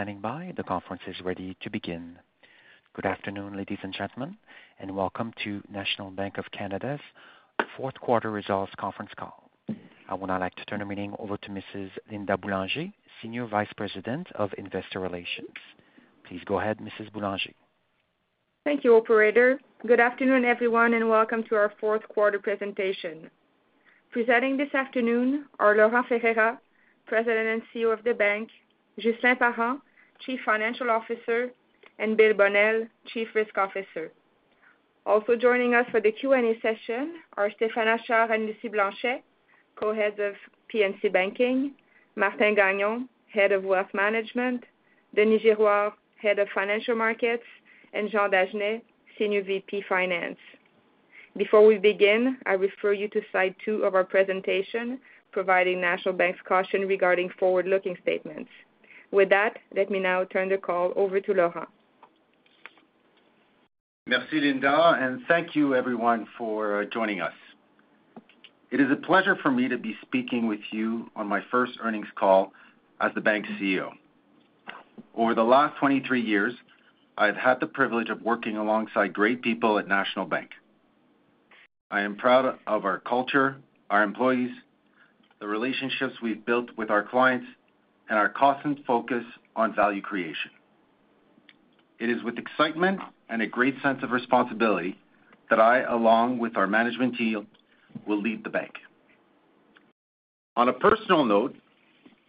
Standing by. The conference is ready to begin. Good afternoon, ladies and gentlemen, and welcome to National Bank of Canada's fourth quarter results conference call. I would now like to turn the meeting over to Mrs. Linda Boulanger, Senior Vice President of Investor Relations. Please go ahead, Mrs. Boulanger. Thank you, operator. Good afternoon, everyone, and welcome to our fourth quarter presentation. Presenting this afternoon are Laurent Ferreira, President and CEO of the bank, Ghislain Parent, Chief Financial Officer, and Bill Bonnell, Chief Risk Officer. Also joining us for the Q&A session are Stéphane Achard and Lucie Blanchet, Co-Heads of P&C Banking, Martin Gagnon, Head of Wealth Management, Denis Girouard, Head of Financial Markets, and Jean Dagenais, Senior VP Finance. Before we begin, I refer you to slide two of our presentation, providing National Bank's caution regarding forward-looking statements. With that, let me now turn the call over to Laurent. Merci, Linda, and thank you everyone for uh, joining us. It is a pleasure for me to be speaking with you on my first earnings call as the bank's CEO. Over the last 23 years, I've had the privilege of working alongside great people at National Bank. I am proud of our culture, our employees, the relationships we've built with our clients, and our constant focus on value creation. It is with excitement and a great sense of responsibility that I, along with our management team, will lead the bank. On a personal note,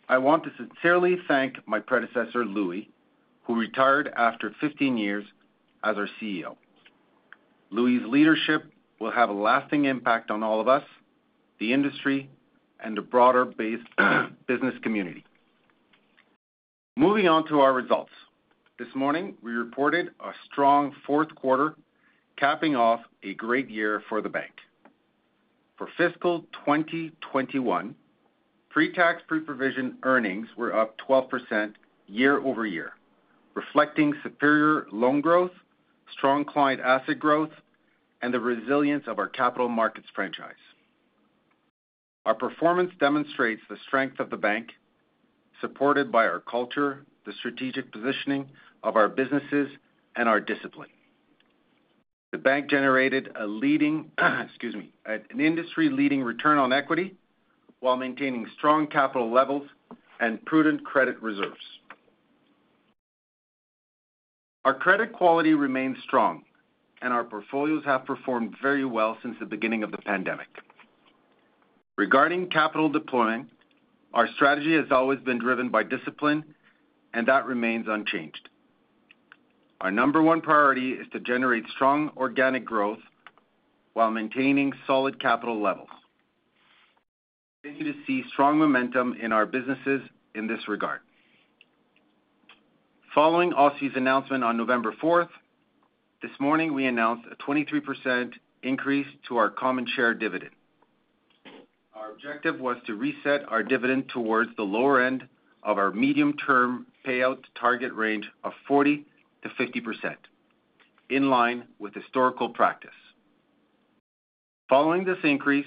I want to sincerely thank my predecessor, Louis, who retired after 15 years as our CEO. Louis' leadership will have a lasting impact on all of us, the industry, and the broader business community. Moving on to our results. This morning, we reported a strong fourth quarter, capping off a great year for the bank. For fiscal 2021, pre-tax, pre-provision earnings were up 12% year-over-year, reflecting superior loan growth, strong client asset growth, and the resilience of our capital markets franchise. Our performance demonstrates the strength of the bank, supported by our culture, the strategic positioning of our businesses, and our discipline. The bank generated an industry-leading return on equity while maintaining strong capital levels and prudent credit reserves. Our credit quality remains strong, and our portfolios have performed very well since the beginning of the pandemic. Regarding capital deployment, our strategy has always been driven by discipline, and that remains unchanged. Our number one priority is to generate strong organic growth while maintaining solid capital levels. We continue to see strong momentum in our businesses in this regard. Following OSFI's announcement on November 4th, this morning, we announced a 23% increase to our common share dividend. Our objective was to reset our dividend towards the lower end of our medium-term payout target range of 40%-50%, in line with historical practice. Following this increase,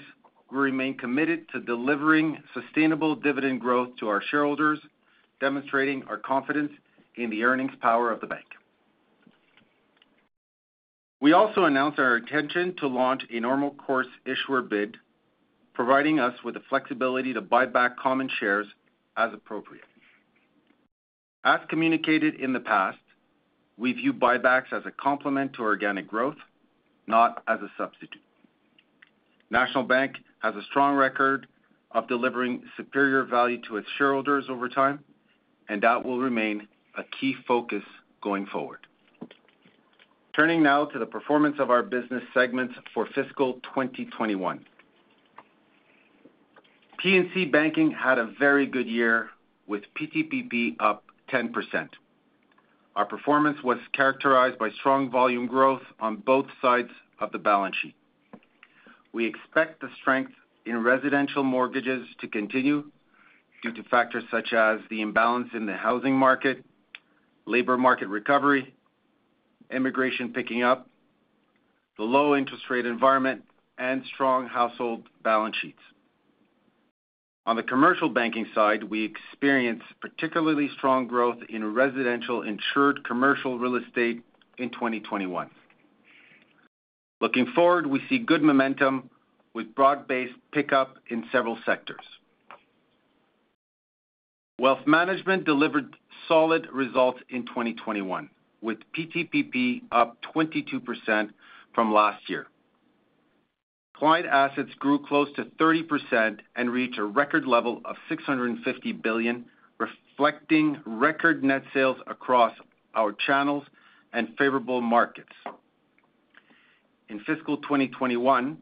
we remain committed to delivering sustainable dividend growth to our shareholders, demonstrating our confidence in the earnings power of the bank. We also announced our intention to launch a normal course issuer bid, providing us with the flexibility to buy back common shares as appropriate. As communicated in the past, we view buybacks as a complement to organic growth, not as a substitute. National Bank has a strong record of delivering superior value to its shareholders over time, and that will remain a key focus going forward. Turning now to the performance of our business segments for fiscal 2021. P&C Banking had a very good year, with PTPP up 10%. Our performance was characterized by strong volume growth on both sides of the balance sheet. We expect the strength in residential mortgages to continue due to factors such as the imbalance in the housing market, labor market recovery, immigration picking up, the low interest rate environment, and strong household balance sheets. On the commercial banking side, we experienced particularly strong growth in residential insured commercial real estate in 2021. Looking forward, we see good momentum with broad-based pickup in several sectors. Wealth management delivered solid results in 2021, with PTPP up 22% from last year. Client assets grew close to 30% and reached a record level of 650 billion, reflecting record net sales across our channels and favorable markets. In fiscal 2021,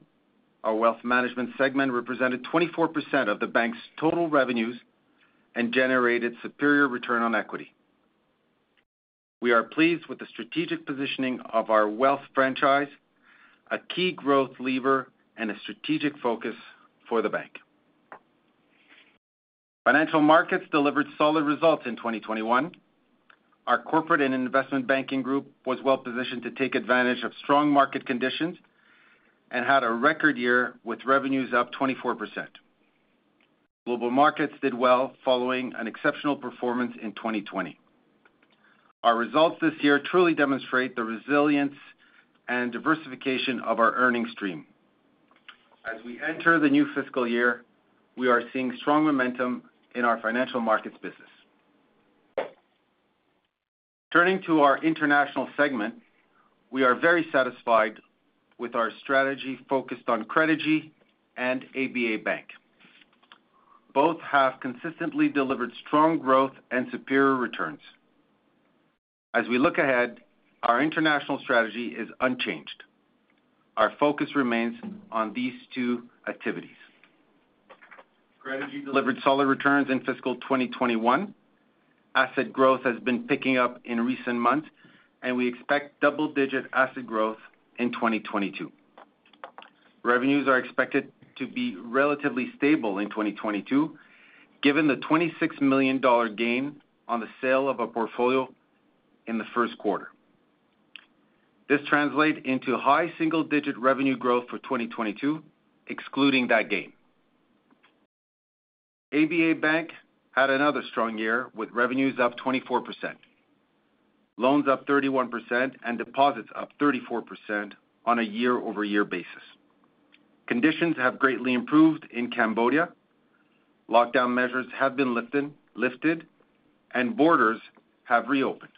our wealth management segment represented 24% of the bank's total revenues and generated superior return on equity. We are pleased with the strategic positioning of our wealth franchise, a key growth lever and a strategic focus for the bank. Financial markets delivered solid results in 2021. Our corporate and investment banking group was well-positioned to take advantage of strong market conditions and had a record year with revenues up 24%. Global markets did well following an exceptional performance in 2020. Our results this year truly demonstrate the resilience and diversification of our earnings stream. As we enter the new fiscal year, we are seeing strong momentum in our financial markets business. Turning to our international segment, we are very satisfied with our strategy focused on Credigy and ABA Bank. Both have consistently delivered strong growth and superior returns. As we look ahead, our international strategy is unchanged. Our focus remains on these two activities. Credigy delivered solid returns in fiscal 2021. Asset growth has been picking up in recent months, and we expect double-digit asset growth in 2022. Revenues are expected to be relatively stable in 2022, given the 26 million dollar gain on the sale of a portfolio in the first quarter. This translates into high single-digit revenue growth for 2022, excluding that gain. ABA Bank had another strong year with revenues up 24%, loans up 31%, and deposits up 34% on a year-over-year basis. Conditions have greatly improved in Cambodia. Lockdown measures have been lifted lifted, and borders have reopened.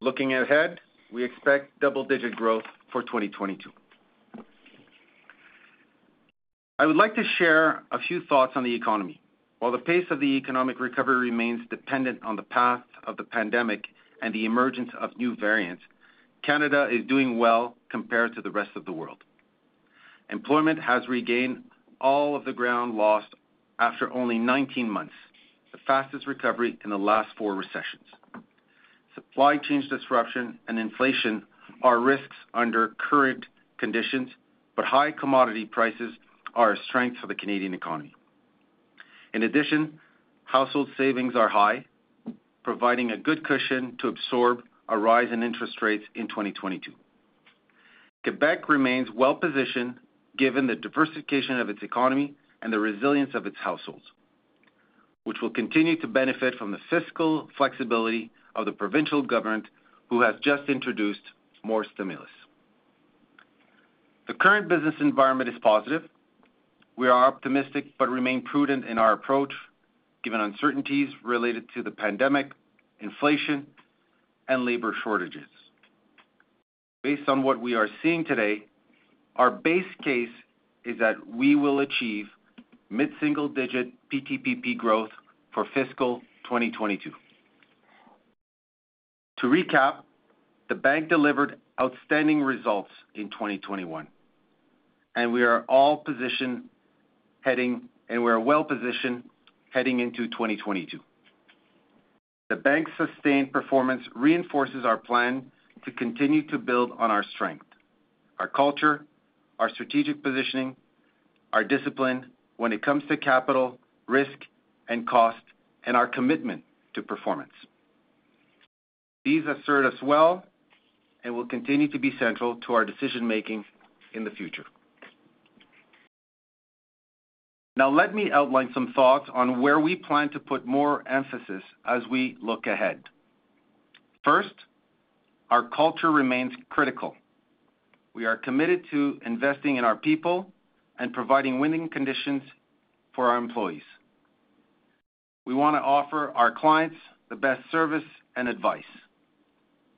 Looking ahead, we expect double-digit growth for 2022. I would like to share a few thoughts on the economy. While the pace of the economic recovery remains dependent on the path of the pandemic and the emergence of new variants, Canada is doing well compared to the rest of the world. Employment has regained all of the ground lost after only 19 months, the fastest recovery in the last four recessions. Supply chain disruption and inflation are risks under current conditions, but high commodity prices are a strength for the Canadian economy. In addition, household savings are high, providing a good cushion to absorb a rise in interest rates in 2022. Quebec remains well-positioned given the diversification of its economy and the resilience of its households, which will continue to benefit from the fiscal flexibility of the provincial government, who has just introduced more stimulus. The current business environment is positive. We are optimistic but remain prudent in our approach given uncertainties related to the pandemic, inflation, and labor shortages. Based on what we are seeing today, our base case is that we will achieve mid-single-digit PTPP growth for fiscal 2022. To recap, the bank delivered outstanding results in 2021, and we are well-positioned heading into 2022. the bank's sustained performance reinforces our plan to continue to build on our strength, our culture, our strategic positioning, our discipline when it comes to capital, risk, and cost, and our commitment to performance. These have served us well and will continue to be central to our decision-making in the future. Now, let me outline some thoughts on where we plan to put more emphasis as we look ahead. First, our culture remains critical. We are committed to investing in our people and providing winning conditions for our employees. We want to offer our clients the best service and advice.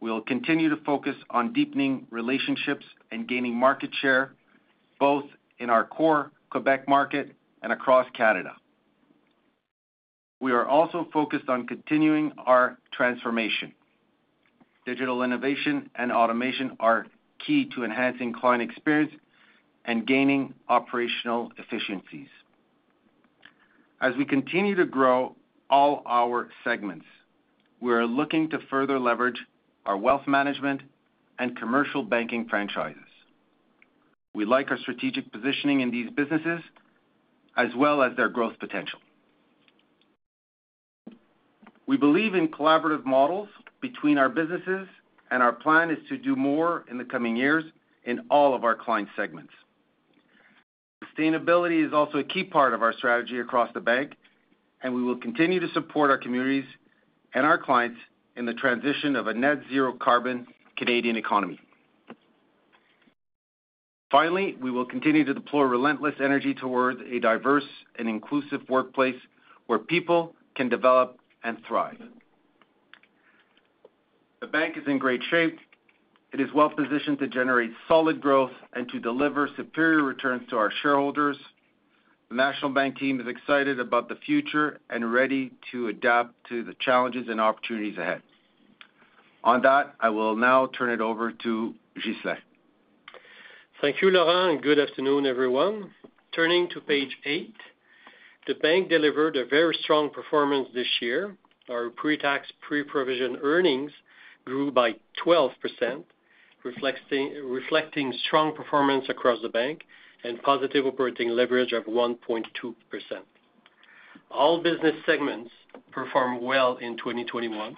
We will continue to focus on deepening relationships and gaining market share, both in our core Quebec market and across Canada. We are also focused on continuing our transformation. Digital innovation and automation are key to enhancing client experience and gaining operational efficiencies. As we continue to grow all our segments, we are looking to further leverage our wealth management and commercial banking franchises. We like our strategic positioning in these businesses, as well as their growth potential. We believe in collaborative models between our businesses, and our plan is to do more in the coming years in all of our client segments. Sustainability is also a key part of our strategy across the bank, and we will continue to support our communities and our clients in the transition of a net zero carbon Canadian economy. Finally, we will continue to deploy relentless energy towards a diverse and inclusive workplace where people can develop and thrive. The bank is in great shape. It is well positioned to generate solid growth and to deliver superior returns to our shareholders. The National Bank team is excited about the future and ready to adapt to the challenges and opportunities ahead. On that, I will now turn it over to Ghislain. Thank you, Laurent, and good afternoon, everyone. Turning to page eight, the bank delivered a very strong performance this year. Our pre-tax, pre-provision earnings grew by 12%, reflecting strong performance across the bank and positive operating leverage of 1.2%. All business segments performed well in 2021,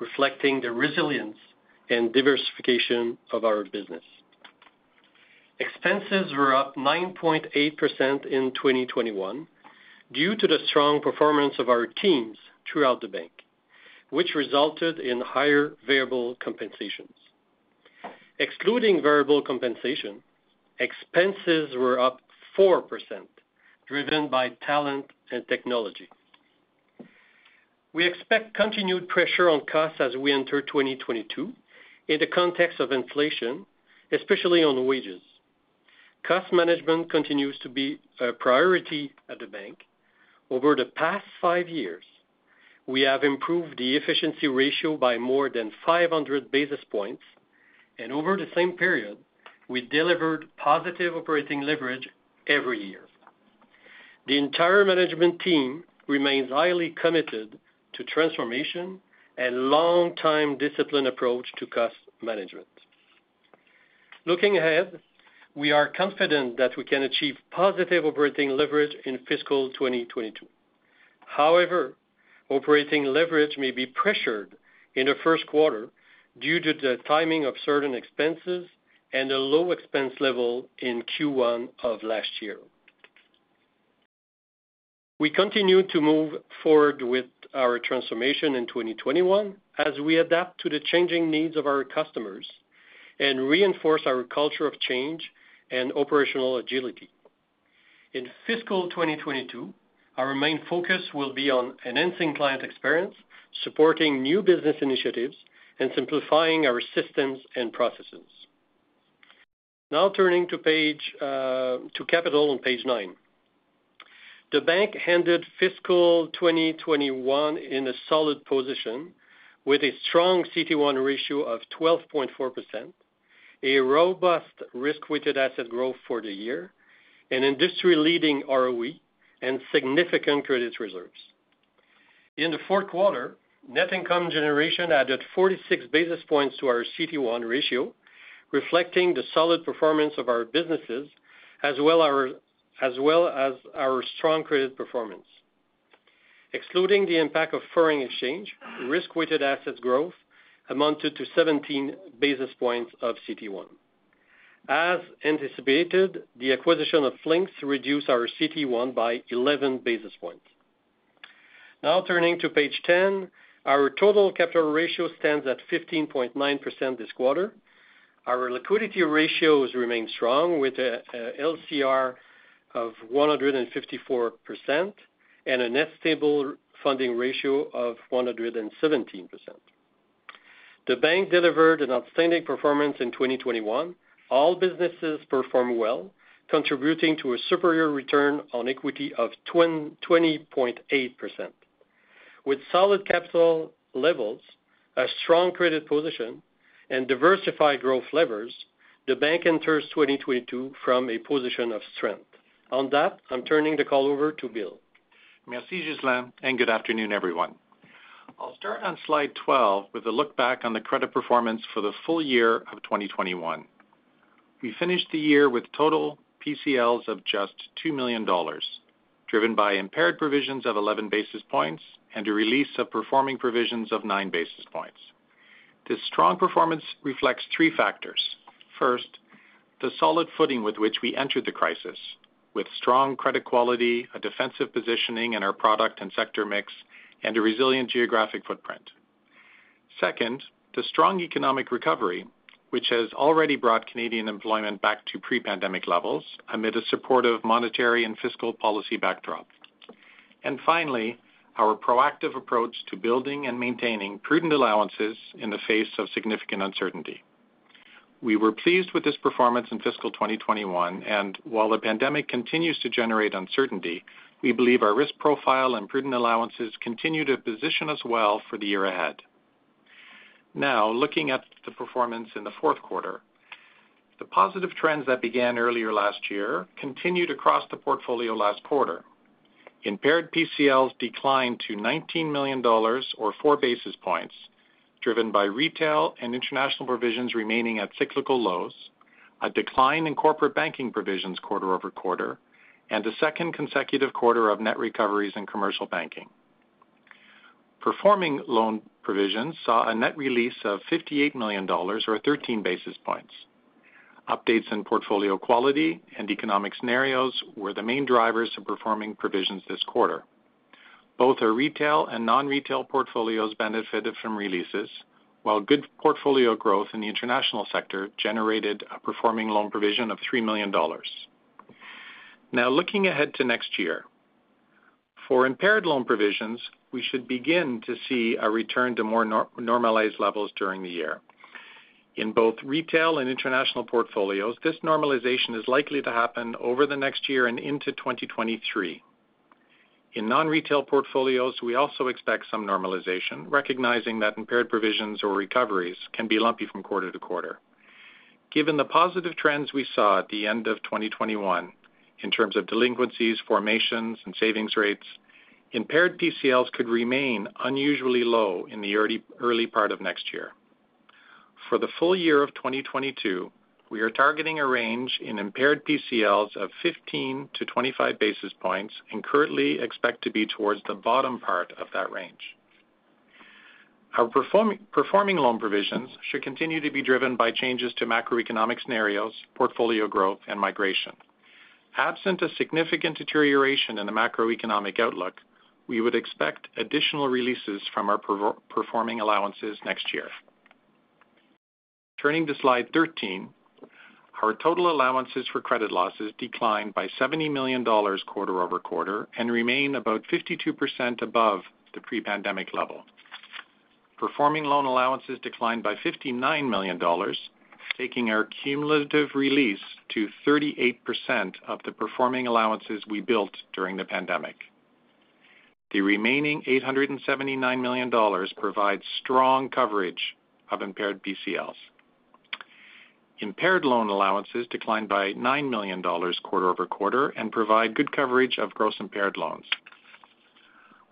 reflecting the resilience and diversification of our business. Expenses were up 9.8% in 2021 due to the strong performance of our teams throughout the bank, which resulted in higher variable compensations. Excluding variable compensation, expenses were up 4%, driven by talent and technology. We expect continued pressure on costs as we enter 2022 in the context of inflation, especially on wages. Cost management continues to be a priority at the bank. Over the past five years, we have improved the efficiency ratio by more than 500 basis points, and over the same period, we delivered positive operating leverage every year. The entire management team remains highly committed to transformation and long-time disciplined approach to cost management. Looking ahead, we are confident that we can achieve positive operating leverage in fiscal 2022. However, operating leverage may be pressured in the first quarter due to the timing of certain expenses and a low expense level in Q1 of last year. We continue to move forward with our transformation in 2021 as we adapt to the changing needs of our customers and reinforce our culture of change and operational agility. In fiscal 2022, our main focus will be on enhancing client experience, supporting new business initiatives, and simplifying our systems and processes. Now turning to page uh to capital on page nine. The bank ended fiscal 2021 in a solid position with a strong CET1 ratio of 12.4%, a robust risk-weighted asset growth for the year, an industry-leading ROE, and significant credit reserves. In the fourth quarter, net income generation added 46 basis points to our CET1 ratio, reflecting the solid performance of our businesses as well as our strong credit performance. Excluding the impact of foreign exchange, risk-weighted assets growth amounted to 17 basis points of CET1. As anticipated, the acquisition of Flinks reduced our CET1 by 11 basis points. Now turning to page 10, our total capital ratio stands at 15.9% this quarter. Our liquidity ratios remain strong with a LCR of 154% and a net stable funding ratio of 117%. The bank delivered an outstanding performance in 2021. All businesses performed well, contributing to a superior return on equity of 20.8%. With solid capital levels, a strong credit position, and diversified growth levers, the bank enters 2022 from a position of strength. On that, I'm turning the call over to Bill. Merci, Ghislain, and good afternoon, everyone. I'll start on slide 12 with a look back on the credit performance for the full year of 2021. We finished the year with total PCLs of just 2 million dollars, driven by impaired provisions of 11 basis points and a release of performing provisions of 9 basis points. This strong performance reflects three factors. First, the solid footing with which we entered the crisis, with strong credit quality, a defensive positioning in our product and sector mix, and a resilient geographic footprint. Second, the strong economic recovery, which has already brought Canadian employment back to pre-pandemic levels amid a supportive monetary and fiscal policy backdrop. And finally, our proactive approach to building and maintaining prudent allowances in the face of significant uncertainty. We were pleased with this performance in fiscal 2021, and while the pandemic continues to generate uncertainty, we believe our risk profile and prudent allowances continue to position us well for the year ahead. Now, looking at the performance in the fourth quarter, the positive trends that began earlier last year continued across the portfolio last quarter. Impaired PCLs declined to 19 million dollars or 4 basis points, driven by retail and international provisions remaining at cyclical lows, a decline in corporate banking provisions quarter-over-quarter, and a second consecutive quarter of net recoveries in commercial banking. Performing loan provisions saw a net release of 58 million dollars or 13 basis points. Updates in portfolio quality and economic scenarios were the main drivers of performing provisions this quarter. Both our retail and non-retail portfolios benefited from releases, while good portfolio growth in the international sector generated a performing loan provision of 3 million dollars. Now looking ahead to next year. For impaired loan provisions, we should begin to see a return to more normalized levels during the year. In both retail and international portfolios, this normalization is likely to happen over the next year and into 2023. In non-retail portfolios, we also expect some normalization, recognizing that impaired provisions or recoveries can be lumpy from quarter to quarter. Given the positive trends we saw at the end of 2021 in terms of delinquencies, formations, and savings rates, impaired PCLs could remain unusually low in the early part of next year. For the full year of 2022, we are targeting a range in impaired PCLs of 15-25 basis points and currently expect to be towards the bottom part of that range. Our performing loan provisions should continue to be driven by changes to macroeconomic scenarios, portfolio growth, and migration. Absent a significant deterioration in the macroeconomic outlook, we would expect additional releases from our performing allowances next year. Turning to slide 13, our total allowances for credit losses declined by 70 million dollars quarter-over-quarter and remain about 52% above the pre-pandemic level. Performing loan allowances declined by 59 million dollars, taking our cumulative release to 38% of the performing allowances we built during the pandemic. The remaining 879 million dollars provides strong coverage of impaired PCLs. Impaired loan allowances declined by 9 million dollars quarter-over-quarter and provide good coverage of gross impaired loans.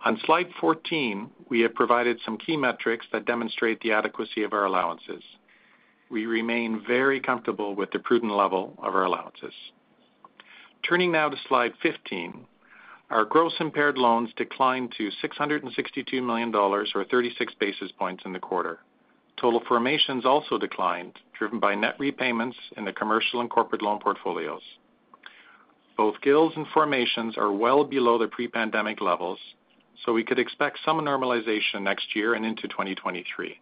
On slide 14, we have provided some key metrics that demonstrate the adequacy of our allowances. We remain very comfortable with the prudent level of our allowances. Turning now to slide 15, our gross impaired loans declined to 662 million dollars, or 36 basis points in the quarter. Total formations also declined, driven by net repayments in the commercial and corporate loan portfolios. Both GILs and formations are well below the pre-pandemic levels, so we could expect some normalization next year and into 2023.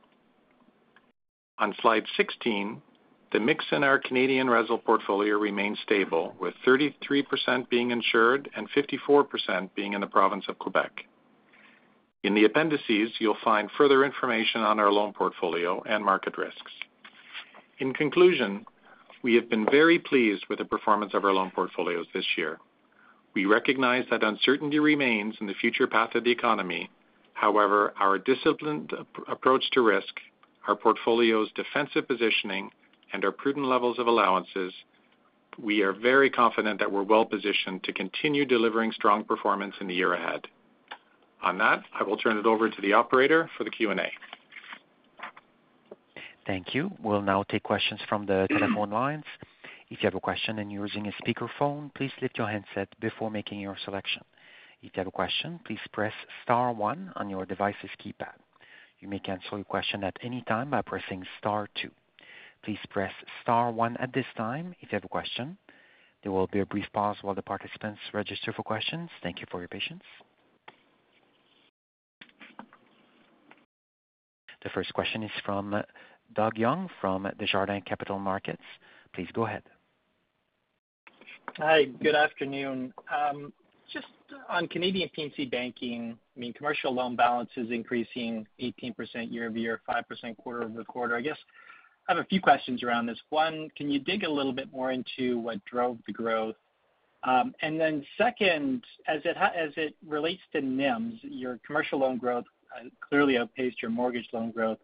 On slide 16, the mix in our Canadian RESL portfolio remains stable, with 33% being insured and 54% being in the province of Quebec. In the appendices, you'll find further information on our loan portfolio and market risks. In conclusion, we have been very pleased with the performance of our loan portfolios this year. We recognize that uncertainty remains in the future path of the economy. However, our disciplined approach to risk, our portfolio's defensive positioning, and our prudent levels of allowances, we are very confident that we're well-positioned to continue delivering strong performance in the year ahead. On that, I will turn it over to the operator for the Q&A. Thank you. We'll now take questions from the telephone lines. If you have a question and you're using a speakerphone, please lift your handset before making your selection. If you have a question, please press star one on your device's keypad. You may cancel your question at any time by pressing star two. Please press star one at this time if you have a question. There will be a brief pause while the participants register for questions. Thank you for your patience. The first question is from Doug Young from Desjardins Capital Markets. Please go ahead. Hi, good afternoon. Um, just on Canadian P&C banking, I mean, commercial loan balance is increasing 18% year-over-year, 5% quarter-over-quarter. I guess I have a few questions around this. One, can you dig a little bit more into what drove the growth? Um, and then second, as it ha as it relates to NIMS, your commercial loan growth uh, clearly outpaced your mortgage loan growth.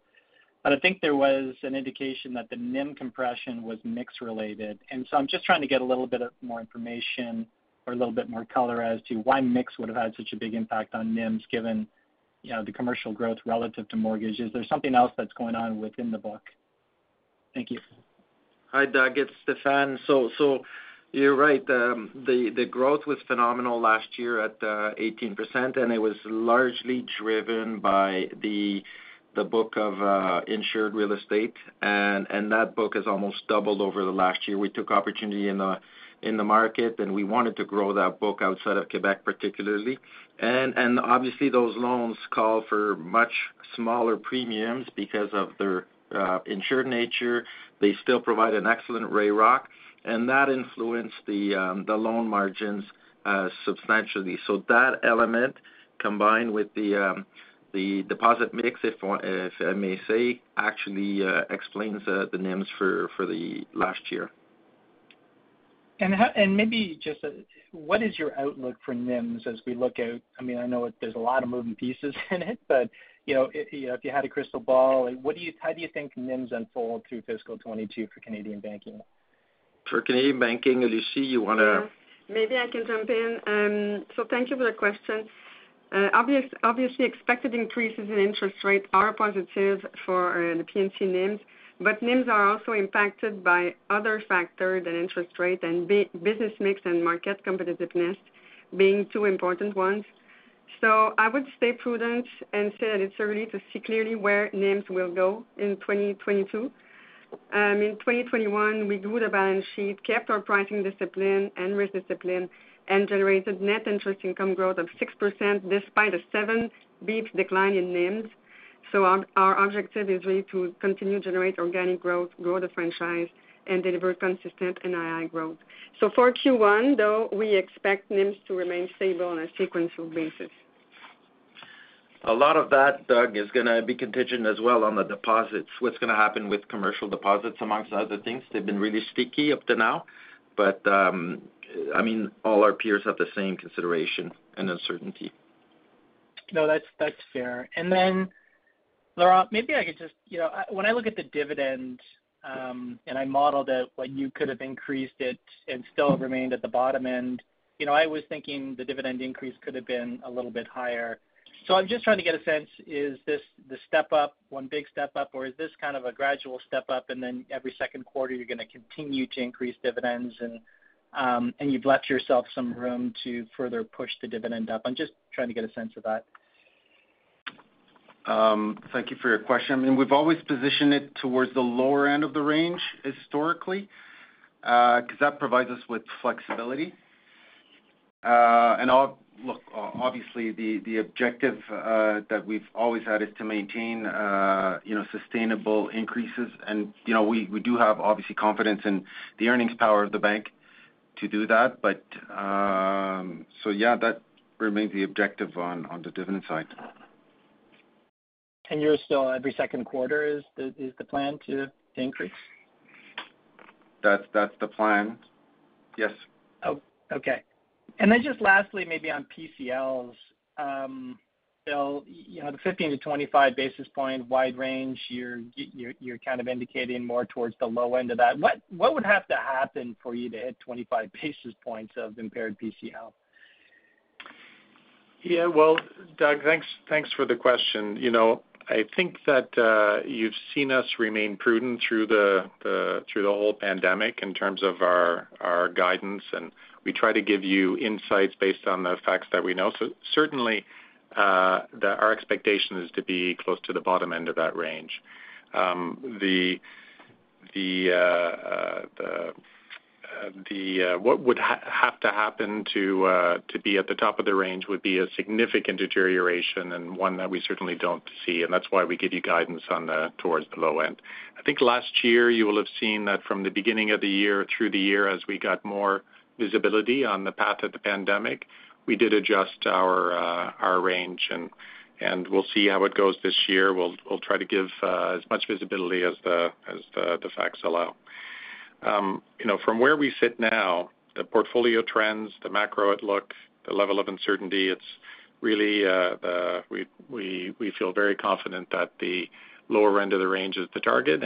I think there was an indication that the NIM compression was mix related. And so I'm just trying to get a little bit of more information or a little bit more color as to why mix would have had such a big impact on NIMS given, you know, the commercial growth relative to mortgage. Is there something else that's going on within the book? Thank you. Hi, Doug, it's Stéphane. You're right. Um, the the growth was phenomenal last year at uh, 18%, and it was largely driven by the book of uh, insured real estate. And and that book has almost doubled over the last year. We took opportunity in the in the market, and we wanted to grow that book outside of Quebec, particularly. And and obviously, those loans call for much smaller premiums because of their uh, insured nature. They still provide an excellent RAROC, and that influenced the um the loan margins uh, substantially. So that element, combined with the um, deposit mix, if I may say, actually uh, explains uh, the NIMS for the last year. And maybe just, uh, what is your outlook for NIMS as we look out? I mean, I know there's a lot of moving pieces in it, but, you know, if you had a crystal ball, how do you think NIMS unfold through fiscal 2022 for Canadian banking? For Canadian banking, Lucie, you wanna- Yeah. Maybe I can jump in. Um so thank you for the question. Uh, obviously, expected increases in interest rates are positive for uh, the P&C NIMS, but NIMS are also impacted by other factors than interest rate and business mix and market competitiveness being two important ones. So I would stay prudent and say that it's early to see clearly where NIMS will go in 2022. Um, in 2021, we grew the balance sheet, kept our pricing discipline and risk discipline, and generated net interest income growth of 6% despite a 7 basis points decline in NIMS. So our objective is really to continue to generate organic growth, grow the franchise, and deliver consistent NII growth. So for Q1, though, we expect NIMS to remain stable on a sequential basis. A lot of that, Doug, is gonna be contingent as well on the deposits. What's gonna happen with commercial deposits, amongst other things. They've been really sticky up to now. Um, I mean, all our peers have the same consideration and uncertainty. No, that's fair. And then Laurent, maybe I could just, you know, when I look at the dividend, um, and I modeled out what you could have increased it and still remained at the bottom end, you know, I was thinking the dividend increase could have been a little bit higher. So I'm just trying to get a sense, is this the step up, one big step up, or is this kind of a gradual step up, and then every second quarter you're gonna continue to increase dividends and Um, you've left yourself some room to further push the dividend up? I'm just trying to get a sense of that. Um, thank you for your question. I mean, we've always positioned it towards the lower end of the range historically, uh, 'cause that provides us with flexibility. Uh, and look, obviously, the objective uh, that we've always had is to maintain, you know, sustainable increases. And you know, we do have obviously confidence in the earnings power of the bank to do that. But um, so yeah, that remains the objective on the dividend side. And you're still every second quarter is is the plan to increase? That's that's the plan. Yes. Oh, okay. And then just lastly, maybe on PCLs, um, You know, the 15-25 basis point wide range, you're you're kind of indicating more towards the low end of that. What what would have to happen for you to hit 25 basis points of impaired PCL? Yeah. Well, Doug, thanks thanks for the question. You know, I think that uh, you've seen us remain prudent through the through the whole pandemic in terms of our guidance, and we try to give you insights based on the facts that we know. So certainly, our expectation is to be close to the bottom end of that range. Um, the uh, uh, uh, what would have to happen to uh to be at the top of the range would be a significant deterioration and one that we certainly don't see, and that's why we give you guidance on towards the low end. I think last year you will have seen that from the beginning of the year through the year as we got more visibility on the path of the pandemic, we did adjust our uh, our range and and we'll see how it goes this year. We'll we'll try to give uh, as much visibility as the as the facts allow. Um, you know, from where we sit now, the portfolio trends, the macro outlook, the level of uncertainty, it's really uh we we we feel very confident that the lower end of the range is the target.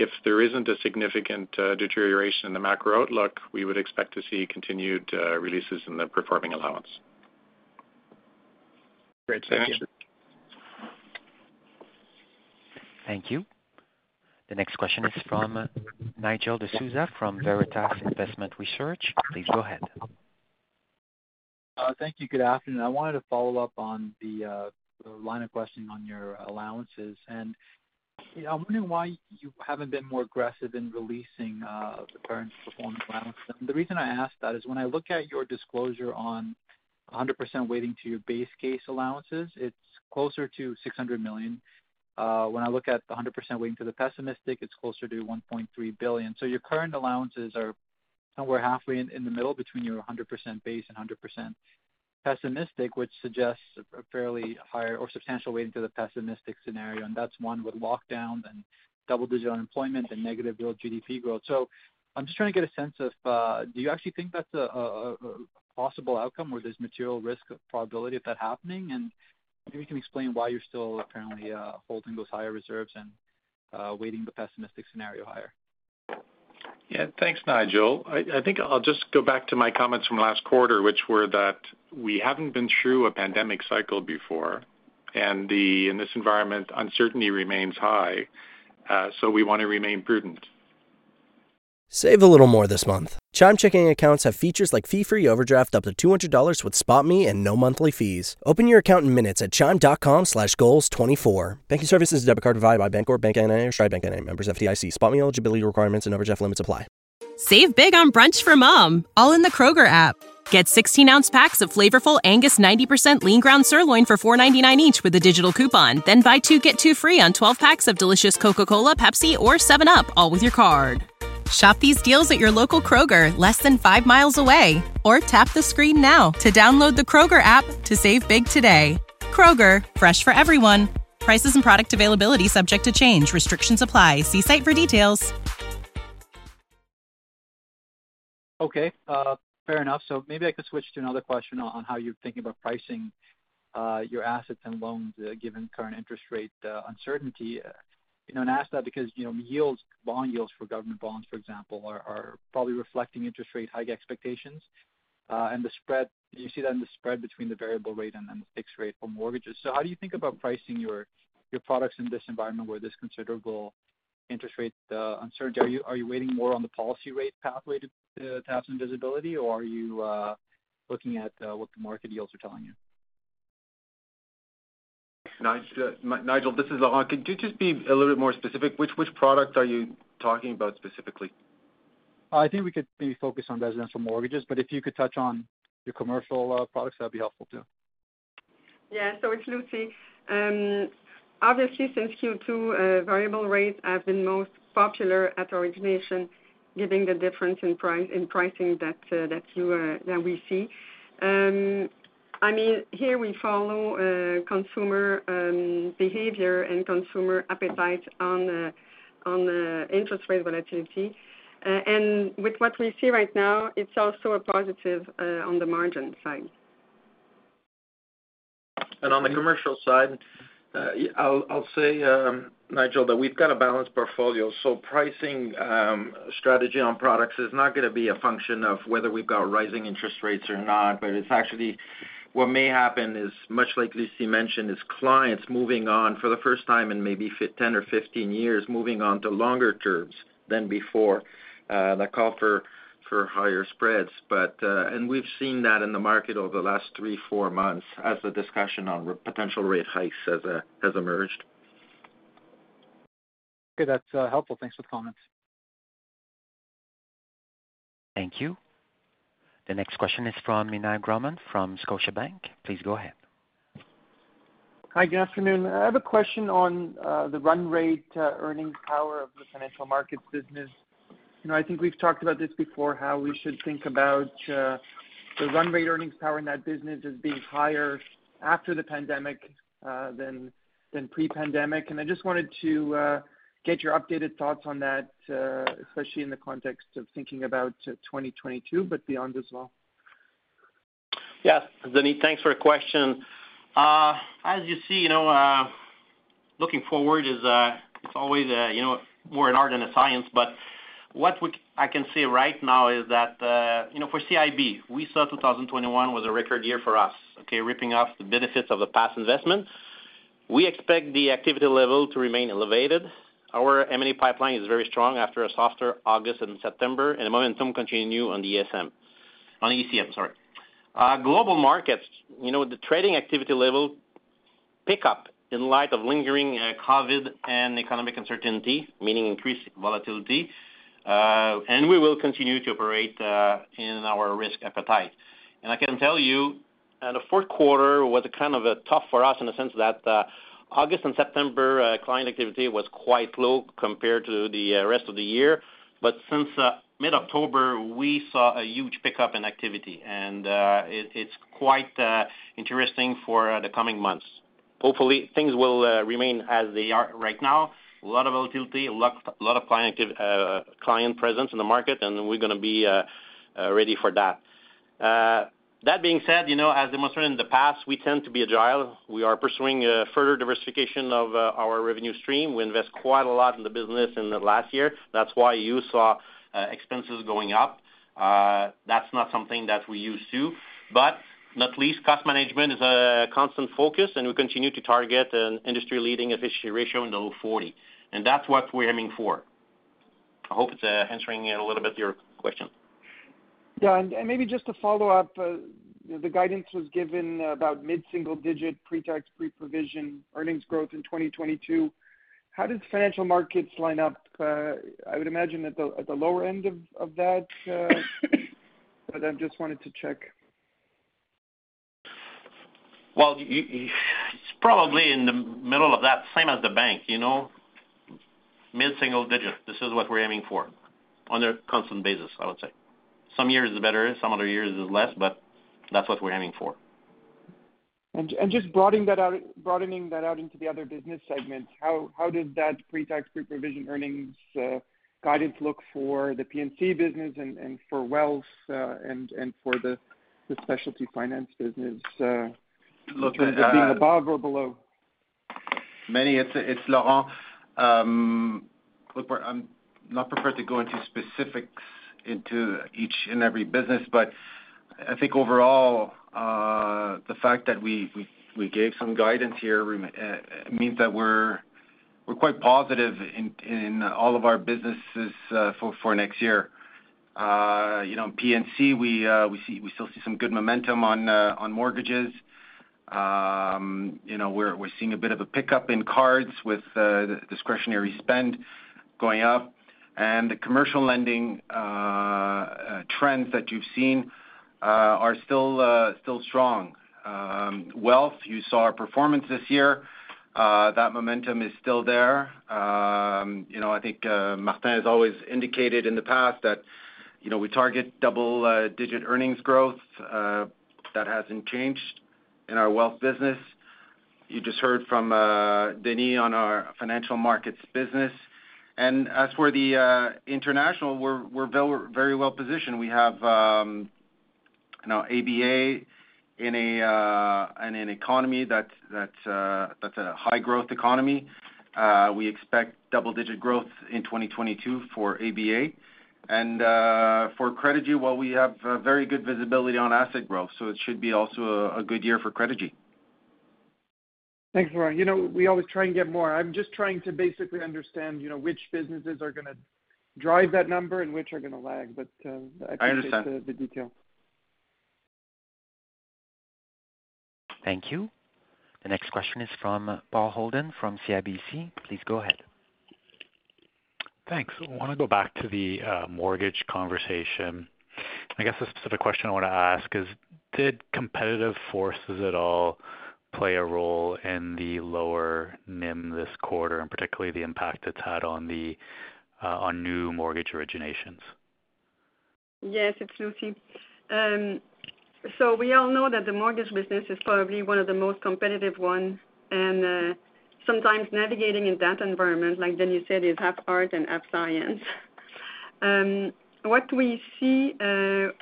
If there isn't a significant uh, deterioration in the macro outlook, we would expect to see continued uh, releases in the performing allowance. Great. Thank you. Thank you. The next question is from Nigel D'Souza from Veritas Investment Research. Please go ahead. Uh, thank you. Good afternoon. I wanted to follow up on the line of questioning on your allowances. Know, I'm wondering why you haven't been more aggressive in releasing uh, the current performance allowance. The reason I ask that is when I look at your disclosure on 100% weighting to your base case allowances, it's closer to 600 million. Uh, when I look at the 100% weighting to the pessimistic, it's closer to 1.3 billion. Your current allowances are somewhere halfway in the middle between your 100% base and 100% pessimistic, which suggests a fairly higher or substantial weighting to the pessimistic scenario, and that's one with lockdowns and double-digit unemployment and negative real GDP growth. So I'm just trying to get a sense of, uh, do you actually think that's a possible outcome where there's material risk of probability of that happening? And maybe you can explain why you're still apparently uh, holding those higher reserves and uh, weighting the pessimistic scenario higher. Yeah. Thanks, Nigel. I think I'll just go back to my comments from last quarter, which were that we haven't been through a pandemic cycle before, and the in this environment, uncertainty remains high, uh, so we wanna remain prudent. Save a little more this month. Chime checking accounts have features like fee-free overdraft up to $200 with SpotMe and no monthly fees. Open your account in minutes at chime.com slash goals 24. Banking services debit card provided by Bancorp, BankNA, or Stride Bank N.A. Members FDIC. SpotMe eligibility requirements and overdraft limits apply. Save big on brunch for mom, all in the Kroger app. Get 16-ounce packs of flavorful Angus 90% lean ground sirloin for $4.99 each with a digital coupon. Then buy two, get two free on 12 packs of delicious Coca-Cola, Pepsi, or 7UP, all with your card. Shop these deals at your local Kroger, less than five miles away. Or tap the screen now to download the Kroger app to save big today. Kroger, fresh for everyone. Prices and product availability subject to change. Restrictions apply. See site for details. Okay, uh, fair enough. So maybe I could switch to another question on how you're thinking about pricing uh, your assets and loans, uh, given current interest rate uncertainty. You know, I ask that because, you know, yields, bond yields for government bonds, for example, are probably reflecting interest rate hike expectations. Uh, and the spread. You see that in the spread between the variable rate and the fixed rate for mortgages. So how do you think about pricing your your products in this environment where there's considerable interest rate uh, uncertainty? Are you are you waiting more on the policy rate pathway to have some visibility, or are you uh, looking at what the market yields are telling you? Nigel, this is Laurent. Could you just be a little bit more specific? Which which product are you talking about specifically? I think we could maybe focus on residential mortgages, but if you could touch on your commercial uh, products, that'd be helpful too. Yeah. So it's Lucie. Um, obviously, since Q2, uh, variable rates have been most popular at origination, given the difference in price in pricing that uh, that we see. Um, I mean, here we follow uh, consumer um, behavior and consumer appetite on uh, on uh, interest rate volatility. And with what we see right now, it's also a positive on the margin side. And on the commercial side, I'll say, um, Nigel, that we've got a balanced portfolio. So pricing um, strategy on products is not gonna be a function of whether we've got rising interest rates or not, but it's actually what may happen is, much like Lucie mentioned, is clients moving on for the first time in maybe 10 or 15 years, moving on to longer terms than before, uh, that call for higher spreads. But uh and we've seen that in the market over the last three, four months as the discussion on potential rate hikes has uh, emerged. Okay. That's uh, helpful. Thanks for the comments. Thank you. The next question is from Meny Grauman from Scotiabank. Please go ahead. Hi, good afternoon. I have a question on uh, the run rate uh, earnings power of the financial markets business. You know, I think we've talked about this before, how we should think about uh, the run rate earnings power in that business as being higher after the pandemic uh than than pre-pandemic. And I just wanted to get your updated thoughts on that, uh, especially in the context of thinking about uh, 2022, but beyond as well. Yes. Meny, thanks for the question. Uh, as you see, you know, looking forward is, it's always, you know, more an art than a science. But what I can say right now is that, you know, for CIB, we saw 2021 was a record year for us, okay? Reaping the benefits of the past investment. We expect the activity level to remain elevated. Our M&A pipeline is very strong after a softer August and September, and the momentum continue on the ESM. On ECM, sorry. Uh, global markets, you know, the trading activity level pick up in light of lingering uh, COVID and economic uncertainty, meaning increased volatility. Uh, and we will continue to operate in our risk appetite. And I can tell you, the fourth quarter was kind of tough for us in the sense that August and September uh, client activity was quite low compared to the uh, rest of the year. But since uh, mid-October, we saw a huge pickup in activity, and it's quite interesting for the coming months. Hopefully, things will remain as they are right now. A lot of volatility, a lot of client presence in the market, and we're gonna be ready for that. That being said, you know, as demonstrated in the past, we tend to be agile. We are pursuing uh, further diversification of uh, our revenue stream. We invest quite a lot in the business in the last year. That's why you saw uh, expenses going up. That's not something that we used to. But not least, cost management is a constant focus, and we continue to target an industry-leading efficiency ratio in the low 40. And That's what we're aiming for. I hope it's answering a little bit your question. Yeah. And maybe just to follow up, uh, the guidance was given about mid-single digit pre-tax, pre-provision earnings growth in 2022. How does financial markets line up? Uh, I would imagine at the lower end of that, uh, but I just wanted to check. Well, it's probably in the middle of that, same as the bank, you know. Mid-single digit. This is what we're aiming for on a constant basis, I would say. Some years is better, some other years is less, but that's what we're aiming for. And and just broading that out broadening that out into the other business segments, how does that pre-tax, pre-provision earnings uh, guidance look for the P&C business and for wealth uh, and for the specialty finance business? Uh, look, in terms of being above or below? Meny, it's it's Laurent. Um, look, I'm not prepared to go into specifics into each and every business, but I think overall, uh, the fact that we we gave some guidance here uh, means that we're we're quite positive in all of our businesses uh, for next year. You know, P&C, we see we still see some good momentum on on mortgages. Um, you know, we're we're seeing a bit of a pickup in cards with discretionary spend going up. And the commercial lending uh, uh, trends that you've seen uh, are still still strong. Um, wealth, you saw our performance this year. That momentum is still there. Um, you know, I think Martin has always indicated in the past that, you know, we target double-digit earnings growth. That hasn't changed in our wealth business. You just heard from Denis on our financial markets business. And as for the international, we're we're very well positioned. We have, um you know, ABA in a uh in an economy uh that's a high growth economy. We expect double-digit growth in 2022 for ABA. And uh for Credigy, well, we have very good visibility on asset growth, so it should be also a good year for Credigy. Thanks, Laurent. You know, we always try and get more. I'm just trying to basically understand, you know, which businesses are gonna drive that number and which are gonna lag. But, uh, I understand. appreciate the detail. Thank you. The next question is from Paul Holden from CIBC. Please go ahead. Thanks. I wanna go back to the uh, mortgage conversation. I guess the specific question I wanna ask is, did competitive forces at all play a role in the lower NIM this quarter, and particularly the impact it's had on the uh on new mortgage originations? Yes, it's Lucie. Um, so we all know that the mortgage business is probably one of the most competitive one. And uh, sometimes navigating in that environment, like Denis said, is half art and half science. Um, what we see, uh,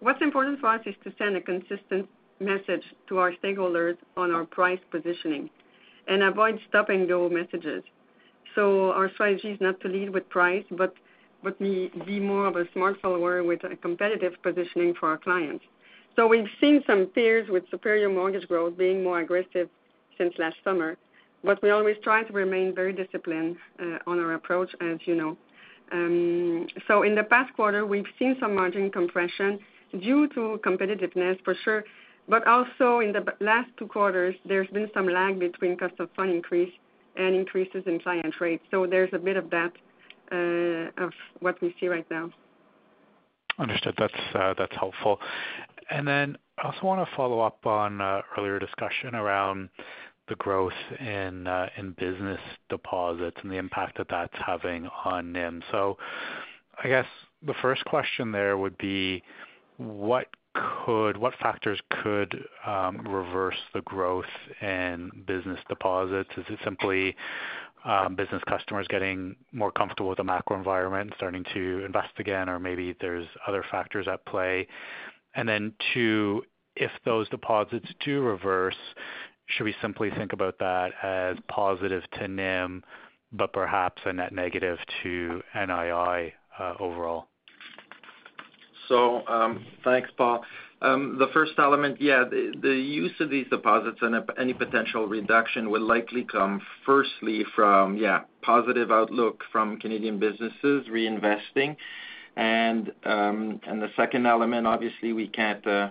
what's important for us is to send a consistent message to our stakeholders on our price positioning and avoid stop-and-go messages. So our strategy is not to lead with price, but be more of a smart follower with a competitive positioning for our clients. So we've seen some peers with superior mortgage growth being more aggressive since last summer, but we always try to remain very disciplined uh, on our approach, as you know. Um, so in the past quarter, we've seen some margin compression due to competitiveness for sure, but also in the last two quarters, there's been some lag between cost of fund increase and increases in client rates. So there's a bit of that uh, of what we see right now. Understood. Uh, that's helpful. And then I also wanna follow up on uh, earlier discussion around the growth in business deposits and the impact that that's having on NIM. So I guess the first question there would be what factors could um, reverse the growth in business deposits? Is it simply um, business customers getting more comfortable with the macro environment and starting to invest again, or maybe there's other factors at play? And then Two, if those deposits do reverse, should we simply think about that as positive to NIM, but perhaps a net negative to NII uh, overall? Thanks, Paul. The first element, yeah, the use of these deposits and any potential reduction would likely come firstly from yeah, positive outlook from Canadian businesses reinvesting. And um and the second element, obviously, we can't uh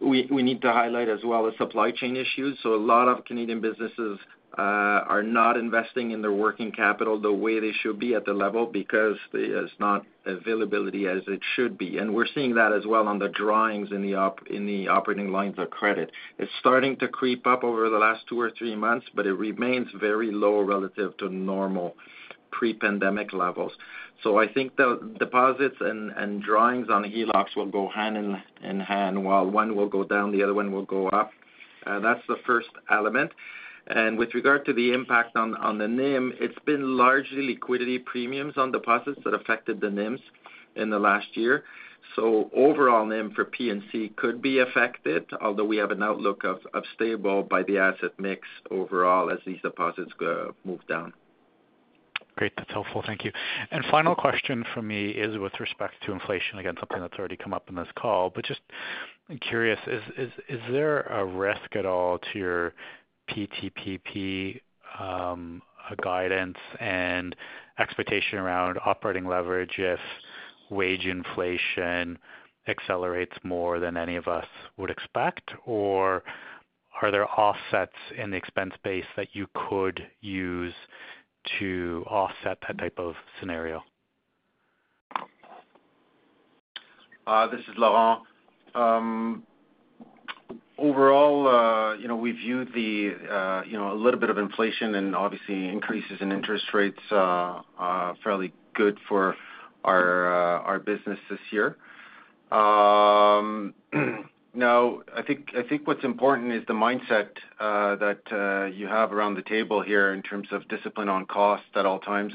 we need to highlight as well the supply chain issues. So a lot of Canadian businesses Uh, are not investing in their working capital the way they should be at the level because there's not availability as it should be. And we're seeing that as well on the drawings in the up in the operating lines of credit. It's starting to creep up over the last two or three months, but it remains very low relative to normal pre-pandemic levels. So I think the deposits and drawings on HELOCs will go hand in hand. While one will go down, the other one will go up. Uh, that's the first element. And with regard to the impact on the NIM, it's been largely liquidity premiums on deposits that affected the NIMs in the last year. So overall NIM for P&C could be affected, although we have an outlook of stable by the asset mix overall as these deposits move down. Great. That's helpful. Thank you. And final question from me is with respect to inflation. Again, something that's already come up in this call, but just curious, is there a risk at all to your PTPP um, guidance and expectation around operating leverage if wage inflation accelerates more than any of us would expect? Or are there offsets in the expense base that you could use to offset that type of scenario? Uh, this is Laurent. Um, Overall, uh, you know, we view the, uh, you know, a little bit of inflation and obviously increases in interest rates, uh, fairly good for our business this year. Um, now, I think what's important is the mindset that you have around the table here in terms of discipline on cost at all times,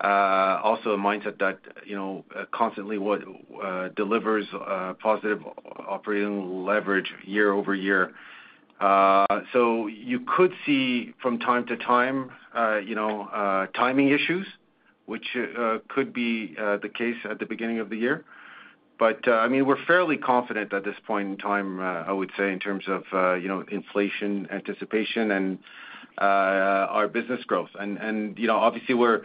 Uh, also a mindset that, you know, constantly what uh, delivers uh, positive operating leverage year-over-year. So you could see from time to time, you know, timing issues, which could be the case at the beginning of the year. But, I mean, we're fairly confident at this point in time, I would say, in terms of, you know, inflation anticipation and our business growth. And, you know, obviously we're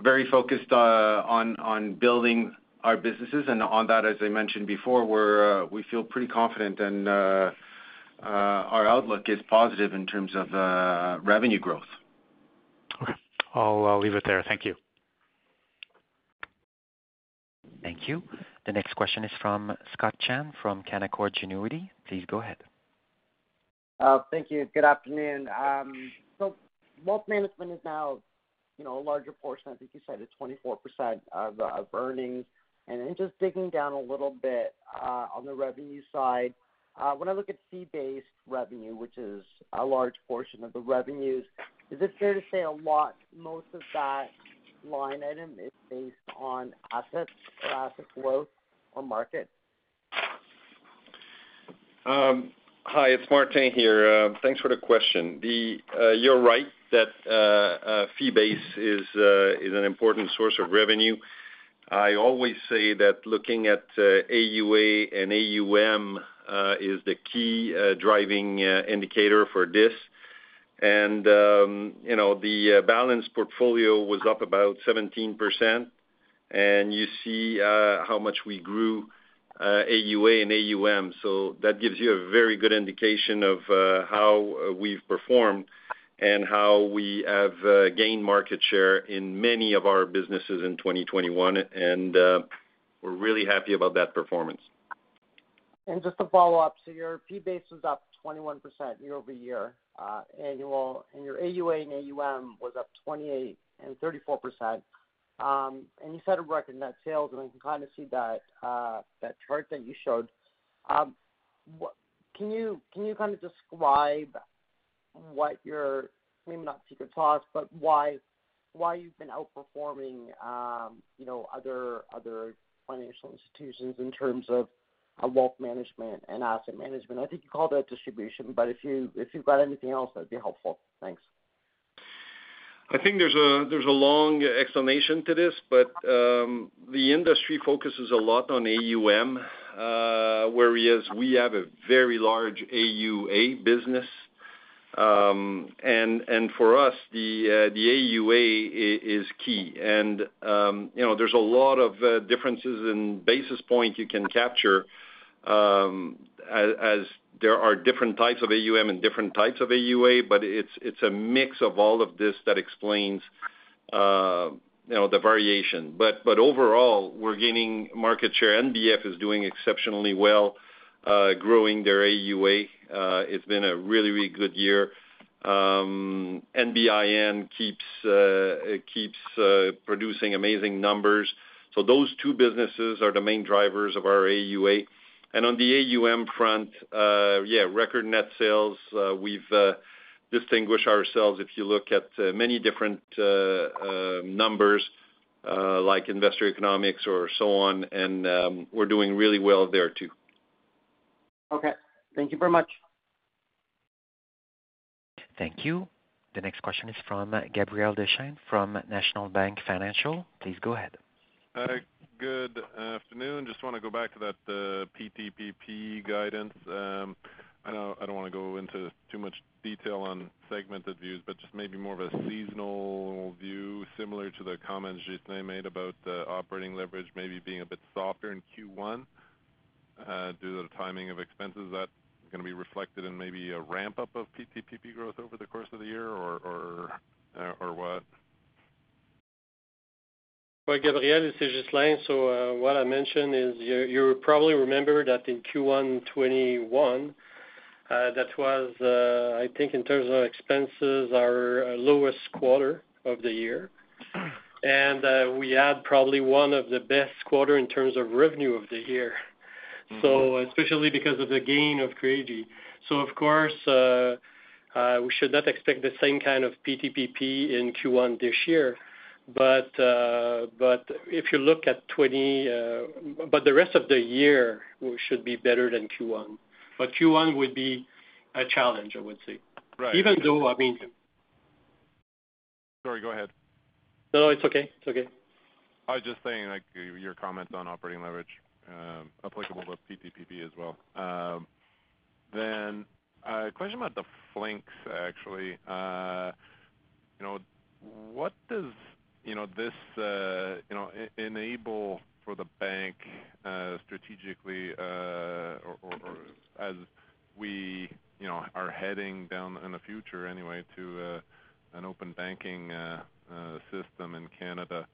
very focused uh, on building our businesses. And on that, as I mentioned before, uh, we feel pretty confident and uh, our outlook is positive in terms of revenue growth. Okay. I'll leave it there. Thank you. Thank you. The next question is from Scott Chan from Canaccord Genuity. Please go ahead. Thank you. Good afternoon. Um, so wealth management is now, you know, a larger portion. I think you said it's 24% of earnings. And then just digging down a little bit uh, on the revenue side, uh, when I look at fee-based revenue, which is a large portion of the revenues, is it fair to say a lot, most of that line item is based on assets or asset growth or market? Um, Hi, it's Martin here. Uh, thanks for the question. Uh, you're right that uh, fee base is uh is an important source of revenue. I always say that looking at AUA and AUM is the key driving indicator for this. And um you know, the balanced portfolio was up about 17%. And you see how much we grew AUA and AUM. So that gives you a very good indication of uh, how uh, we've performed and how we have uh, gained market share in many of our businesses in 2021. and We're really happy about that performance. And just to follow up, so your fee base was up 21% year-over-year, annual, and your AUA and AUM was up 28 and 34%. And you set a record net sales, and I can kind of see that uh that chart that you showed. Um can you can you kind of describe what your, maybe not secret sauce, but why why you've been outperforming, you know, other other financial institutions in terms of wealth management and asset management? I think you called out distribution, but if you if you've got anything else, that'd be helpful. Thanks. I think there's a there's a long explanation to this, but um, the industry focuses a lot on AUM, uh, whereas we have a very large AUA business. Um and and for us, the uh, the AUA is key. And um you know, there's a lot of uh, differences in basis point you can capture, um, as there are different types of AUM and different types of AUA, but it's it's a mix of all of this that explains you know, the variation. But but overall, we're gaining market share. NBF is doing exceptionally well, growing their AUA. Uh, it's been a really really good year. Um, NBIN keeps uh, keeps uh, producing amazing numbers. So those two businesses are the main drivers of our AUA. And on the AUM front, uh, yeah, record net sales. Uh, we've uh, distinguished ourselves if you look at many different um, numbers, like Investor Economics or so on, and um, we're doing really well there too. Okay. Thank you very much. Thank you. The next question is from Gabriel Dechaine from National Bank Financial. Please go ahead. Good afternoon. Just want to go back to that uh, PTPP guidance. Um, I know I don't want to go into too much detail on segmented views, but just maybe more of a seasonal view, similar to the comments Ghislain made about uh, operating leverage maybe being a bit softer in Q1 uh, due to the timing of expenses. Is that going to be reflected in maybe a ramp-up of PTPP growth over the course of the year, or uh or what? Well, Gabriel, this is Ghislain. So uh, what I mentioned is you probably remember that in Q1 2021, uh, that was, uh, I think, in terms of expenses, our lowest quarter of the year. And we had probably one of the best quarter in terms of revenue of the year, mm-hmm. So especially because of the gain of Credigy. So, of course, we should not expect the same kind of PTPP in Q1 this year. Uh, but if you look at 2020 uh, but the rest of the year should be better than Q1. But Q1 would be a challenge, I would say. Right. Even though, I mean. Sorry, go ahead. No, no, it's okay. It's okay. I was just saying like, your comments on operating leverage uh, applicable to PTPP as well. Um, then a question about the Flinks, actually. You know, what does this you know, uh, enable for the bank uh, strategically uh, or as we you know, are heading down in the future anyway to an open banking system in Canada?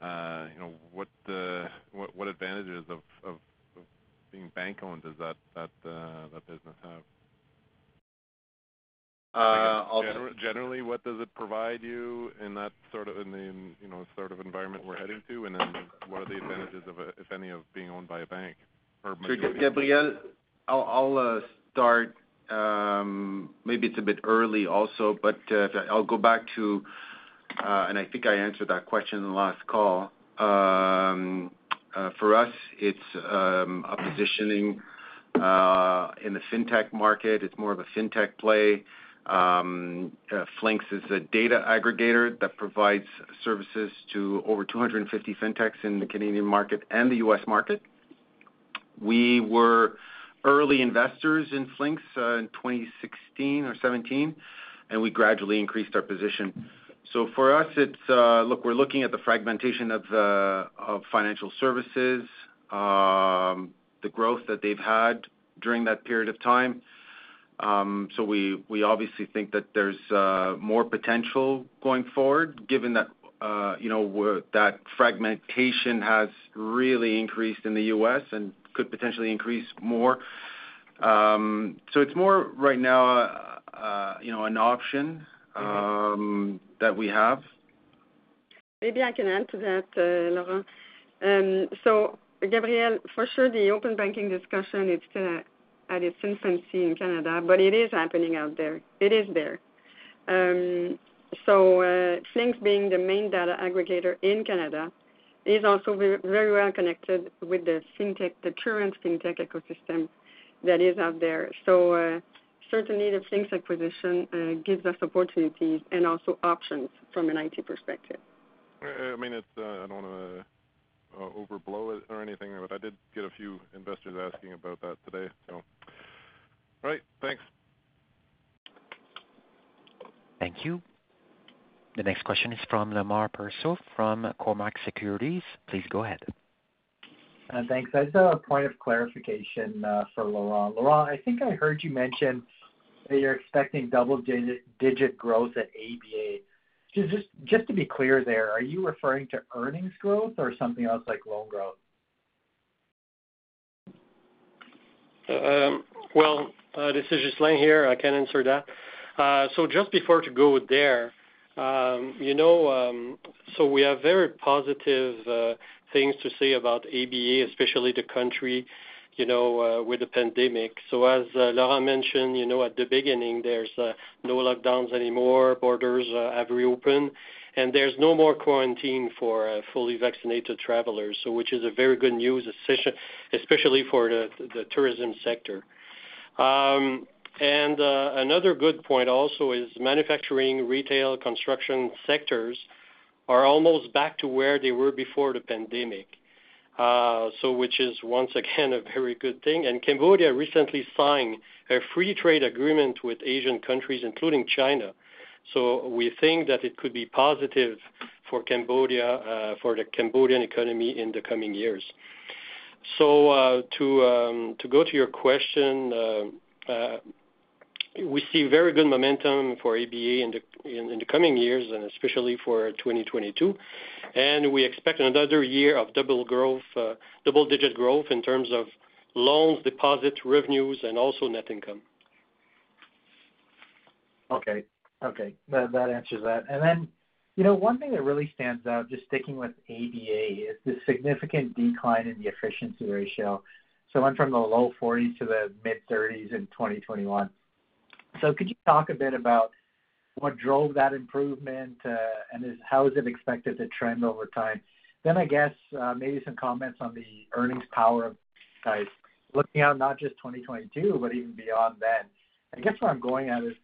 You know, what what advantages of being bank-owned does that uh that business have? Uh, generally, what does it provide you in that sort of environment we're heading to? And then what are the advantages, if any, of being owned by a bank or maybe? Gabriel, I'll uh, start. Um, maybe it's a bit early also, but uh, I'll go back to and I think I answered that question in the last call. Um, for us, it's um, a positioning in the fintech market. It's more of a fintech play. Um, uh, Flinks is a data aggregator that provides services to over 250 fintechs in the Canadian market and the U.S. market. We were early investors in Flinks uh, in 2016 or 2017, and we gradually increased our position. So for us, it's uh, look, we're looking at the fragmentation of uh of financial services, um, the growth that they've had during that period of time. Um, so we obviously think that there's uh, more potential going forward, given that uh you know that fragmentation has really increased in the U.S. and could potentially increase more. Um, so it's more right now uh, uh you know an option mm-hmm. um, that we have. Maybe I can add to that, uh, Laurent. So Gabriel, for sure, the open banking discussion, it's still at its infancy in Canada, but it is happening out there. It is there. Um, so uh, Flinks, being the main data aggregator in Canada, is also very well connected with the fintech, the current fintech ecosystem that is out there. So uh, certainly, the Flinks acquisition uh, gives us opportunities and also options from an IT perspective. I mean, it's, I don't want to Uh, overblow it or anything, but I did get a few investors asking about that today, so. All right. Thanks. Thank you. The next question is from Lemar Persaud from Cormark Securities. Please go ahead. Uh, thanks. I just have a point of clarification uh, for Laurent. Laurent, I think I heard you mention that you're expecting double-digit growth at ABA. Just just to be clear there, are you referring to earnings growth or something else like loan growth? Um, well, uh, this is Ghislain here. I can answer that. Uh, so just before to go there, um, you know, um, so we have very positive uh, things to say about ABA, especially the country Uh, with the pandemic. So as uh, Laurent mentioned you know, at the beginning, there's uh, no lockdowns anymore. Borders have reopened, and there's no more quarantine for fully vaccinated travelers, so which is a very good news, especially for the tourism sector. Um, and another good point also is manufacturing, retail, construction sectors are almost back to where they were before the pandemic. Uh, which is once again a very good thing. And Cambodia recently signed a free trade agreement with Asian countries, including China. So we think that it could be positive for Cambodia, uh, for the Cambodian economy in the coming years. So uh to um, go to your question, uh, we see very good momentum for ABA in the in the coming years and especially for 2022. We expect another year of double growth, uh, double digit growth in terms of loans, deposit revenues, and also net income. Okay. Okay. That answers that. And then, you know, one thing that really stands out, just sticking with ABA, is the significant decline in the efficiency ratio. It went from the low 40s to the mid-30s in 2021. So could you talk a bit about what drove that improvement, uh, and how is it expected to trend over time? Then I guess, uh, maybe some comments on the earnings power of guys looking out not just 2022, but even beyond then. I guess where I'm going at is,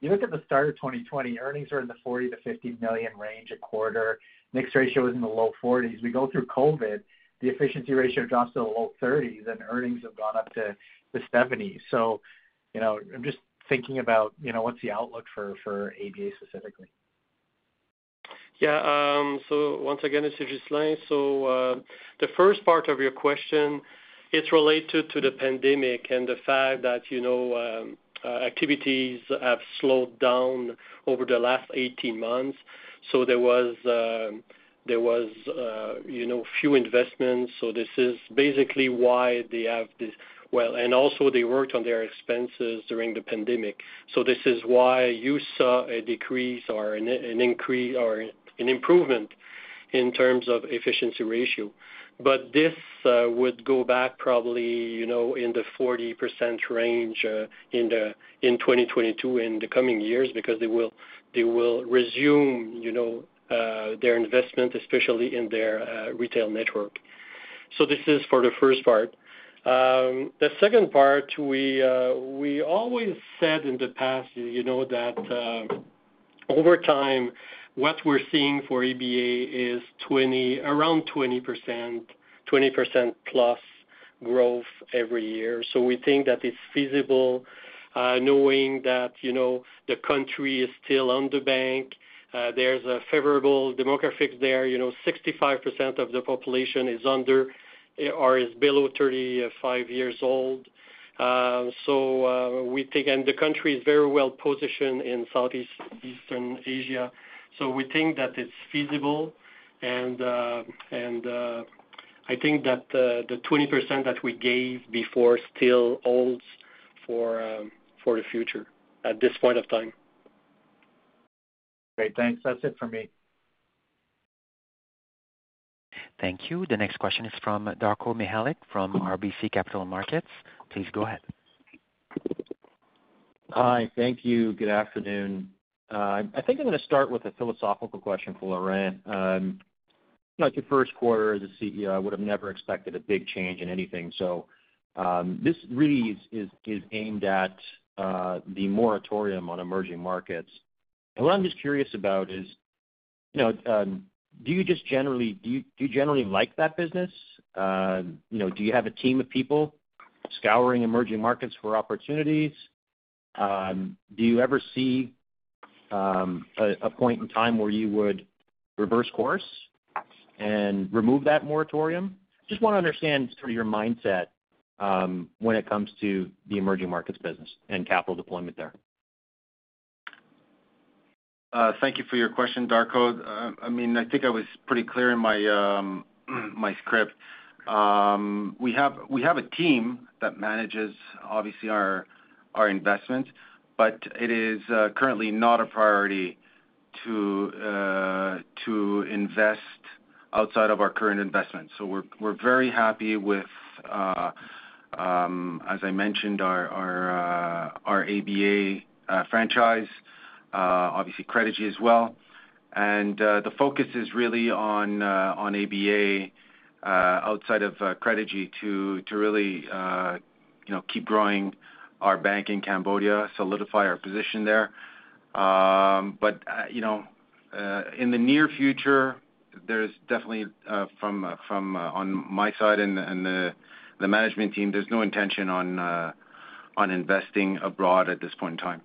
you look at the start of 2020, earnings are in the 40 million-50 million range a quarter. Mix ratio is in the low 40s. We go through COVID, the efficiency ratio drops to the low 30s, and earnings have gone up to the 70s. You know, I'm just thinking about, you know, what's the outlook for for ABA specifically? Yeah, um, so once again, is Ghislain. Uh, the first part of your question, it's related to the pandemic and the fact that, you know, um, uh, activities have slowed down over the last 18 months. So there was um, there was, uh, you know, few investments. So this is basically why they have this. Well, and also they worked on their expenses during the pandemic. So this is why you saw a decrease or an increase or an improvement in terms of efficiency ratio. But this uh, would go back probably, you know, in the 40% range uh, in the in 2022 in the coming years because they will they will resume, you know, uh, their investment, especially in their retail network. So this is for the first part. Um, the second part, we uh, we always said in the past, you know, that uh, over time, what we're seeing for ABA is 20, around 20% plus growth every year. So we think that it's feasible, uh, knowing that, you know, the country is still underbanked. There's a favorable demographics there. You know, 65% of the population is under or is below 35 years old. So uh, we think and the country is very well positioned in Southeast Asia. So we think that it's feasible. And uh, uh, I think that the 20% that we gave before still holds um, for the future at this point of time. Great. Thanks. That's it for me. Thank you. The next question is from Darko Mihelic from RBC Capital Markets. Please go ahead. Hi. Thank you. Good afternoon. Uh, I think I'm gonna start with a philosophical question for Laurent. Um, like your first quarter as a CEO, I would have never expected a big change in anything. So um this really is aimed at uh, the moratorium on emerging markets. And what I'm just curious about is, you know, um, do you just generally do you generally like that business? Uh, you know, do you have a team of people scouring emerging markets for opportunities? Um, do you ever see um, a point in time where you would reverse course and remove that moratorium? Just wanna understand sort of your mindset um, when it comes to the emerging markets business and capital deployment there. Thank you for your question, Darko. I mean, I think I was pretty clear in my um my script. Um we have we have a team that manages obviously our our investments, but it is currently not a priority to uh to invest outside of our current investments. So we're we're very happy with, as I mentioned, our uh our ABA franchise, Uh, obviously Credigy as well. And uh the focus is really on uh on ABA uh, outside of uh, Credigy to to really you know keep growing our bank in Cambodia, solidify our position there. Um, but you know, in the near future, there's definitely uh from on my side and the the management team, there's no intention on uh on investing abroad at this point in time.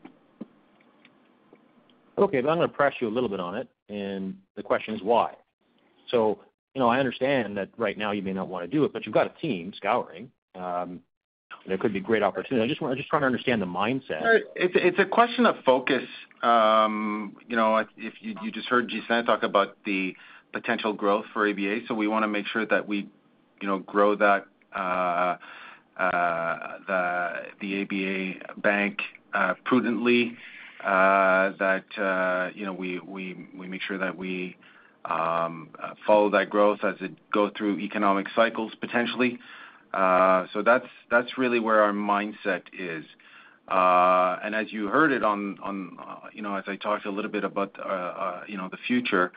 Okay, but I'm gonna press you a little bit on it, and the question is why? So, you know, I understand that right now you may not wanna do it, but you've got a team scouring. Um, There could be great opportunity. I just want, I'm just trying to understand the mindset. It's it's a question of focus. Um, You know, if you you just heard Ghislain talk about the potential growth for ABA, so we wanna make sure that we, you know, grow that, uh, uh, the the ABA Bank uh, prudently, that uh, you know, we make sure that we um, follow that growth as it go through economic cycles, potentially. Uh, so that's really where our mindset is. Uh, and as you heard it on, you know, as I talked a little bit about, you know, the future,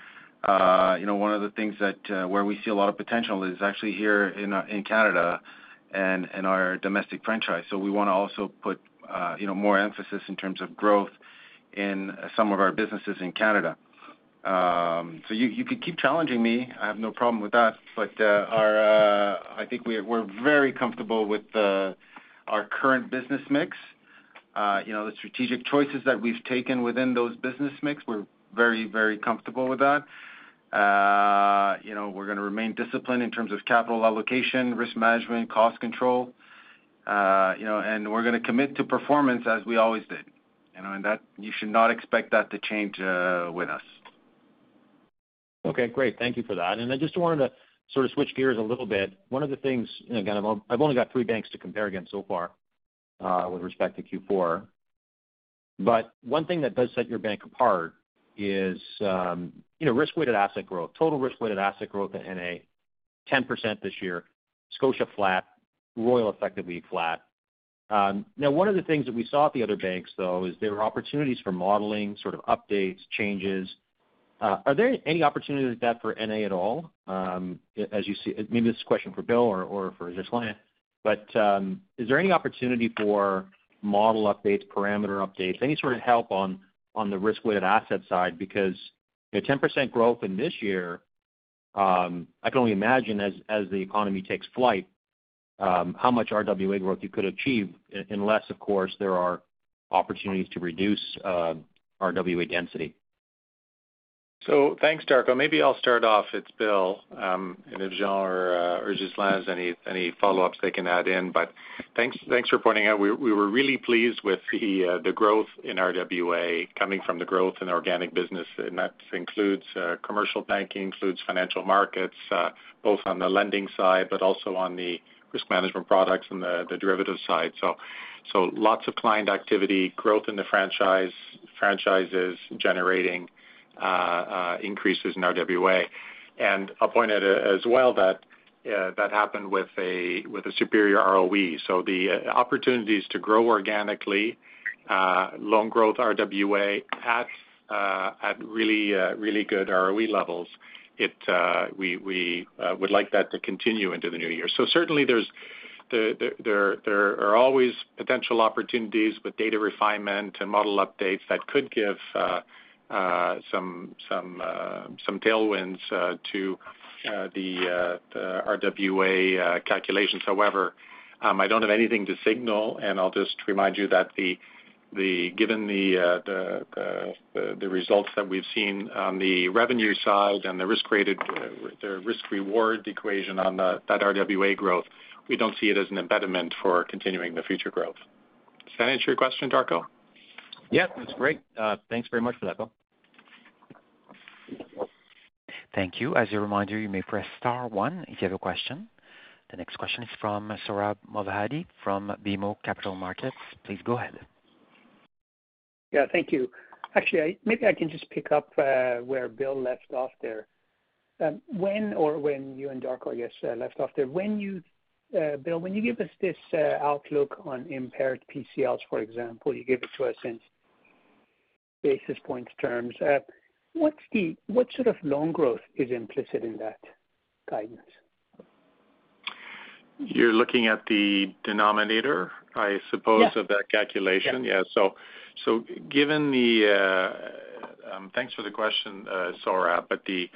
you know, one of the things that where we see a lot of potential is actually here in Canada and our domestic franchise. So we wanna also put, you know, more emphasis in terms of growth in some of our businesses in Canada. Um, so you could keep challenging me. I have no problem with that. But uh, our uh, I think we're very comfortable with uh, our current business mix. You know, the strategic choices that we've taken within those business mix, we're very, very comfortable with that. You know, we're gonna remain disciplined in terms of capital allocation, risk management, cost control. You know, and we're gonna commit to performance as we always did. And that you should not expect that to change uh, with us. Okay, great. Thank you for that. And I just wanted to sort of switch gears a little bit. One of the things, and again, I've only got three banks to compare against so far, uh, with respect to Q4. But one thing that does set your bank apart is, um, you know, risk-weighted asset growth. Total risk-weighted asset growth at NA, 10% this year, Scotia flat, Royal effectively flat. Um, now, one of the things that we saw at the other banks, though, is there were opportunities for modeling, sort of updates, changes. Uh, are there any opportunities like that for NA at all, um, as you see? Uh, maybe this is a question for Bill or for Ghislain. But, um, is there any opportunity for model updates, parameter updates, any sort of help on the risk-weighted asset side? Because, you know, 10% growth in this year, I can only imagine as the economy takes flight, Um, how much RWA growth you could achieve, unless, of course, there are opportunities to reduce uh, RWA density. So thanks, Darko. Maybe I'll start off. It's Bill, um, and if Jean or uh, Ghislain has any follow-ups, they can add in. But thanks for pointing out. We were really pleased with uh, the growth in RWA coming from the growth in organic business, and that includes commercial banking, includes financial markets, both on the lending side, but also on the risk management products and the derivative side. So so lots of client activity, growth in the franchise, franchises generating uh, uh, increases in RWA. And I'll point out uh, as well that that happened with a with a superior ROE. So the opportunities to grow organically, loan growth RWA at at really, really good ROE levels, Uh, we uh, would like that to continue into the new year. So certainly there are always potential opportunities with data refinement and model updates that could give uh, some tailwinds to the RWA calculations. However, um, I don't have anything to signal, and I'll just remind you that given uh, the results that we've seen on the revenue side and the risk-reward uh, equation on that RWA growth, we don't see it as an impediment for continuing the future growth. Does that answer your question, Darko? Yeah, that's great. Uh, thanks very much for that, Bill. Thank you. As a reminder, you may press star one if you have a question. The next question is from Sohrab Movahedi from BMO Capital Markets. Please go ahead. Yeah, thank you. Actually, maybe I can just pick up uh, where Bill left off there. Um, when or when you and Darko, I guess, uh, left off there. When you, uh, Bill, when you give us this outlook on impaired PCLs, for example, you give it to us in basis points terms, what sort of loan growth is implicit in that guidance? You're looking at the denominator, I suppose, Yeah. of that calculation. Yeah. Yeah. Given the, thanks for the question, Sohrab, but the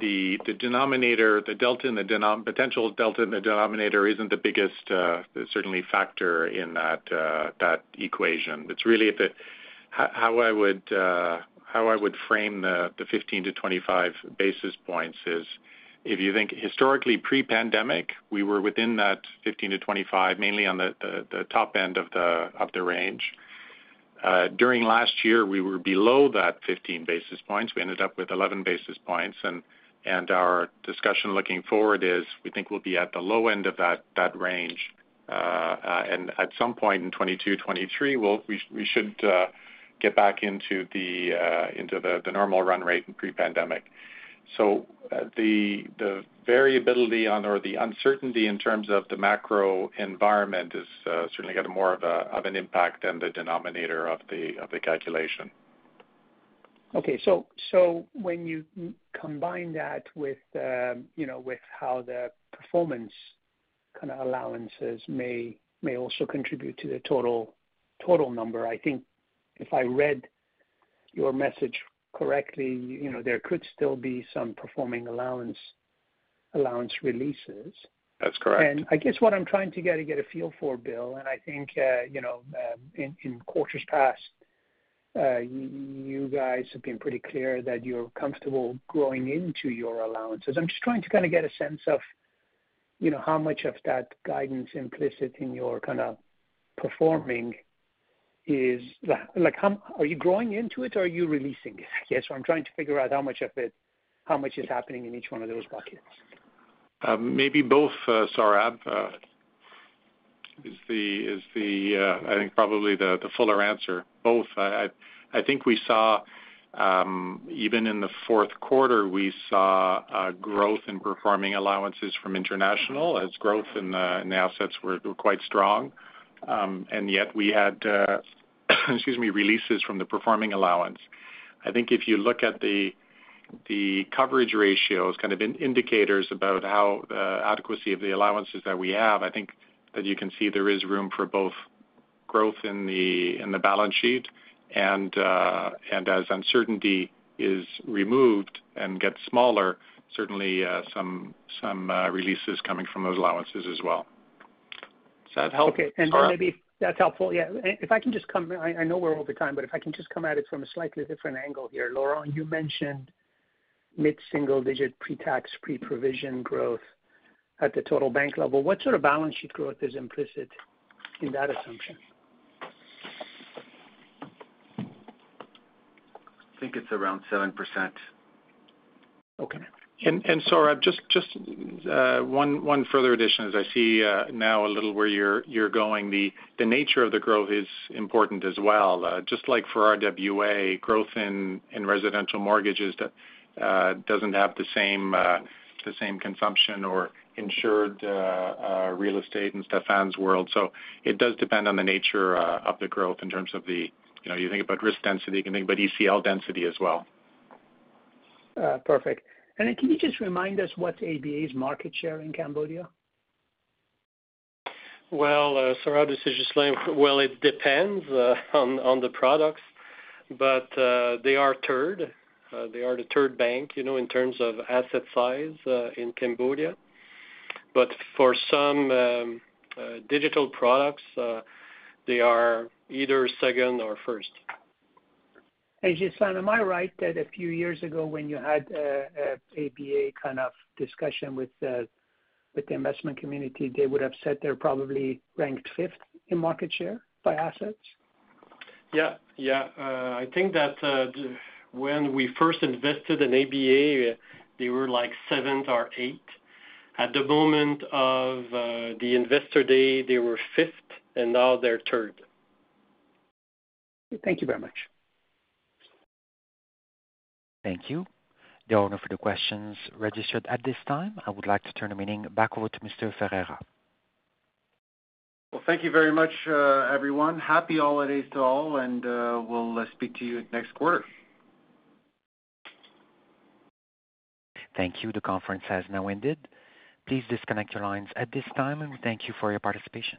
the the denominator, the delta in the potential delta in the denominator isn't the biggest, certainly factor in that uh that equation. It's really how I would uh how I would frame the 15-25 basis points is if you think historically pre-pandemic, we were within that 15-25, mainly on the top end of the of the range. Uh, during last year, we were below that 15 basis points. We ended up with 11 basis points. And our discussion looking forward is we think we'll be at the low end of that range. Uh, uh, and at some point in 2022, 2023, we should get back into the normal run rate in pre-pandemic. Uh, the the variability or the uncertainty in terms of the macro environment is uh, certainly got more of an impact than the denominator of the calculation. Okay. When you combine that with, um, you know, with how the performance kind of allowances may also contribute to the total number, I think if I read your message correctly, you know, there could still be some performing allowance releases. That's correct. And I guess what I'm trying to get a feel for, Bill, and I think, uh, you know, um, in quarters past, uh, you guys have been pretty clear that you're comfortable growing into your allowances. I'm just trying to kind of get a sense of, you know, how much of that guidance implicit in your kind of performing is like, are you growing into it or are you releasing it? I guess I'm trying to figure out how much of it, how much is happening in each one of those buckets. Uh, maybe both, uh, Sohrab, uh, is the is the uh I think probably the fuller answer. Both. I think we saw um, even in the fourth quarter, we saw growth in performing allowances from international as growth in the assets were quite strong. Um, and yet we had, uh, excuse me, releases from the performing allowance. I think if you look at the the coverage ratios, kind of indicators about how the adequacy of the allowances that we have, I think that you can see there is room for both growth in the in the balance sheet and uh and as uncertainty is removed and gets smaller, certainly uh, some some uh, releases coming from those allowances as well. Does that help, Sohrab? Okay. Maybe that's helpful. Yeah. If I can just come, I know we're over time, but if I can just come at it from a slightly different angle here. Laurent, you mentioned mid-single digit pre-tax, pre-provision growth at the total bank level. What sort of balance sheet growth is implicit in that assumption? I think it's around 7%. Okay. Sohrab, just just uh one one further addition as I see uh, now a little where you're you're going. The nature of the growth is important as well. Uh, just like for RWA, growth in in residential mortgages that doesn't have the same uh the same consumption or insured real estate in Stéphane's world. So it does depend on the nature of the growth in terms of the, you know, you think about risk density, you can think about ECL density as well. Perfect. And can you just remind us what's ABA's market share in Cambodia? Well, uh, Sohrab, this is Ghislain. Well, it depends uh, on the products, but uh, they are third. They are the third bank, you know, in terms of asset size in Cambodia. But for some um, digital products, they are either second or first. Ghislain, am I right that a few years ago when you had uh, uh, a ABA kind of discussion uh, with the investment community, they would have said they're probably ranked fifth in market share by assets? Yeah. Yeah. I think that when we first invested in ABA, they were like seventh or eighth. At the moment of the Investor Day, they were fifth, and now they're third. Thank you very much. Thank you. There are no further questions registered at this time. I would like to turn the meeting back over to Mr. Ferreira. Well, thank you very much, uh, everyone. Happy holidays to all, and uh, we'll uh, speak to you next quarter. Thank you. The conference has now ended. Please disconnect your lines at this time, and we thank you for your participation.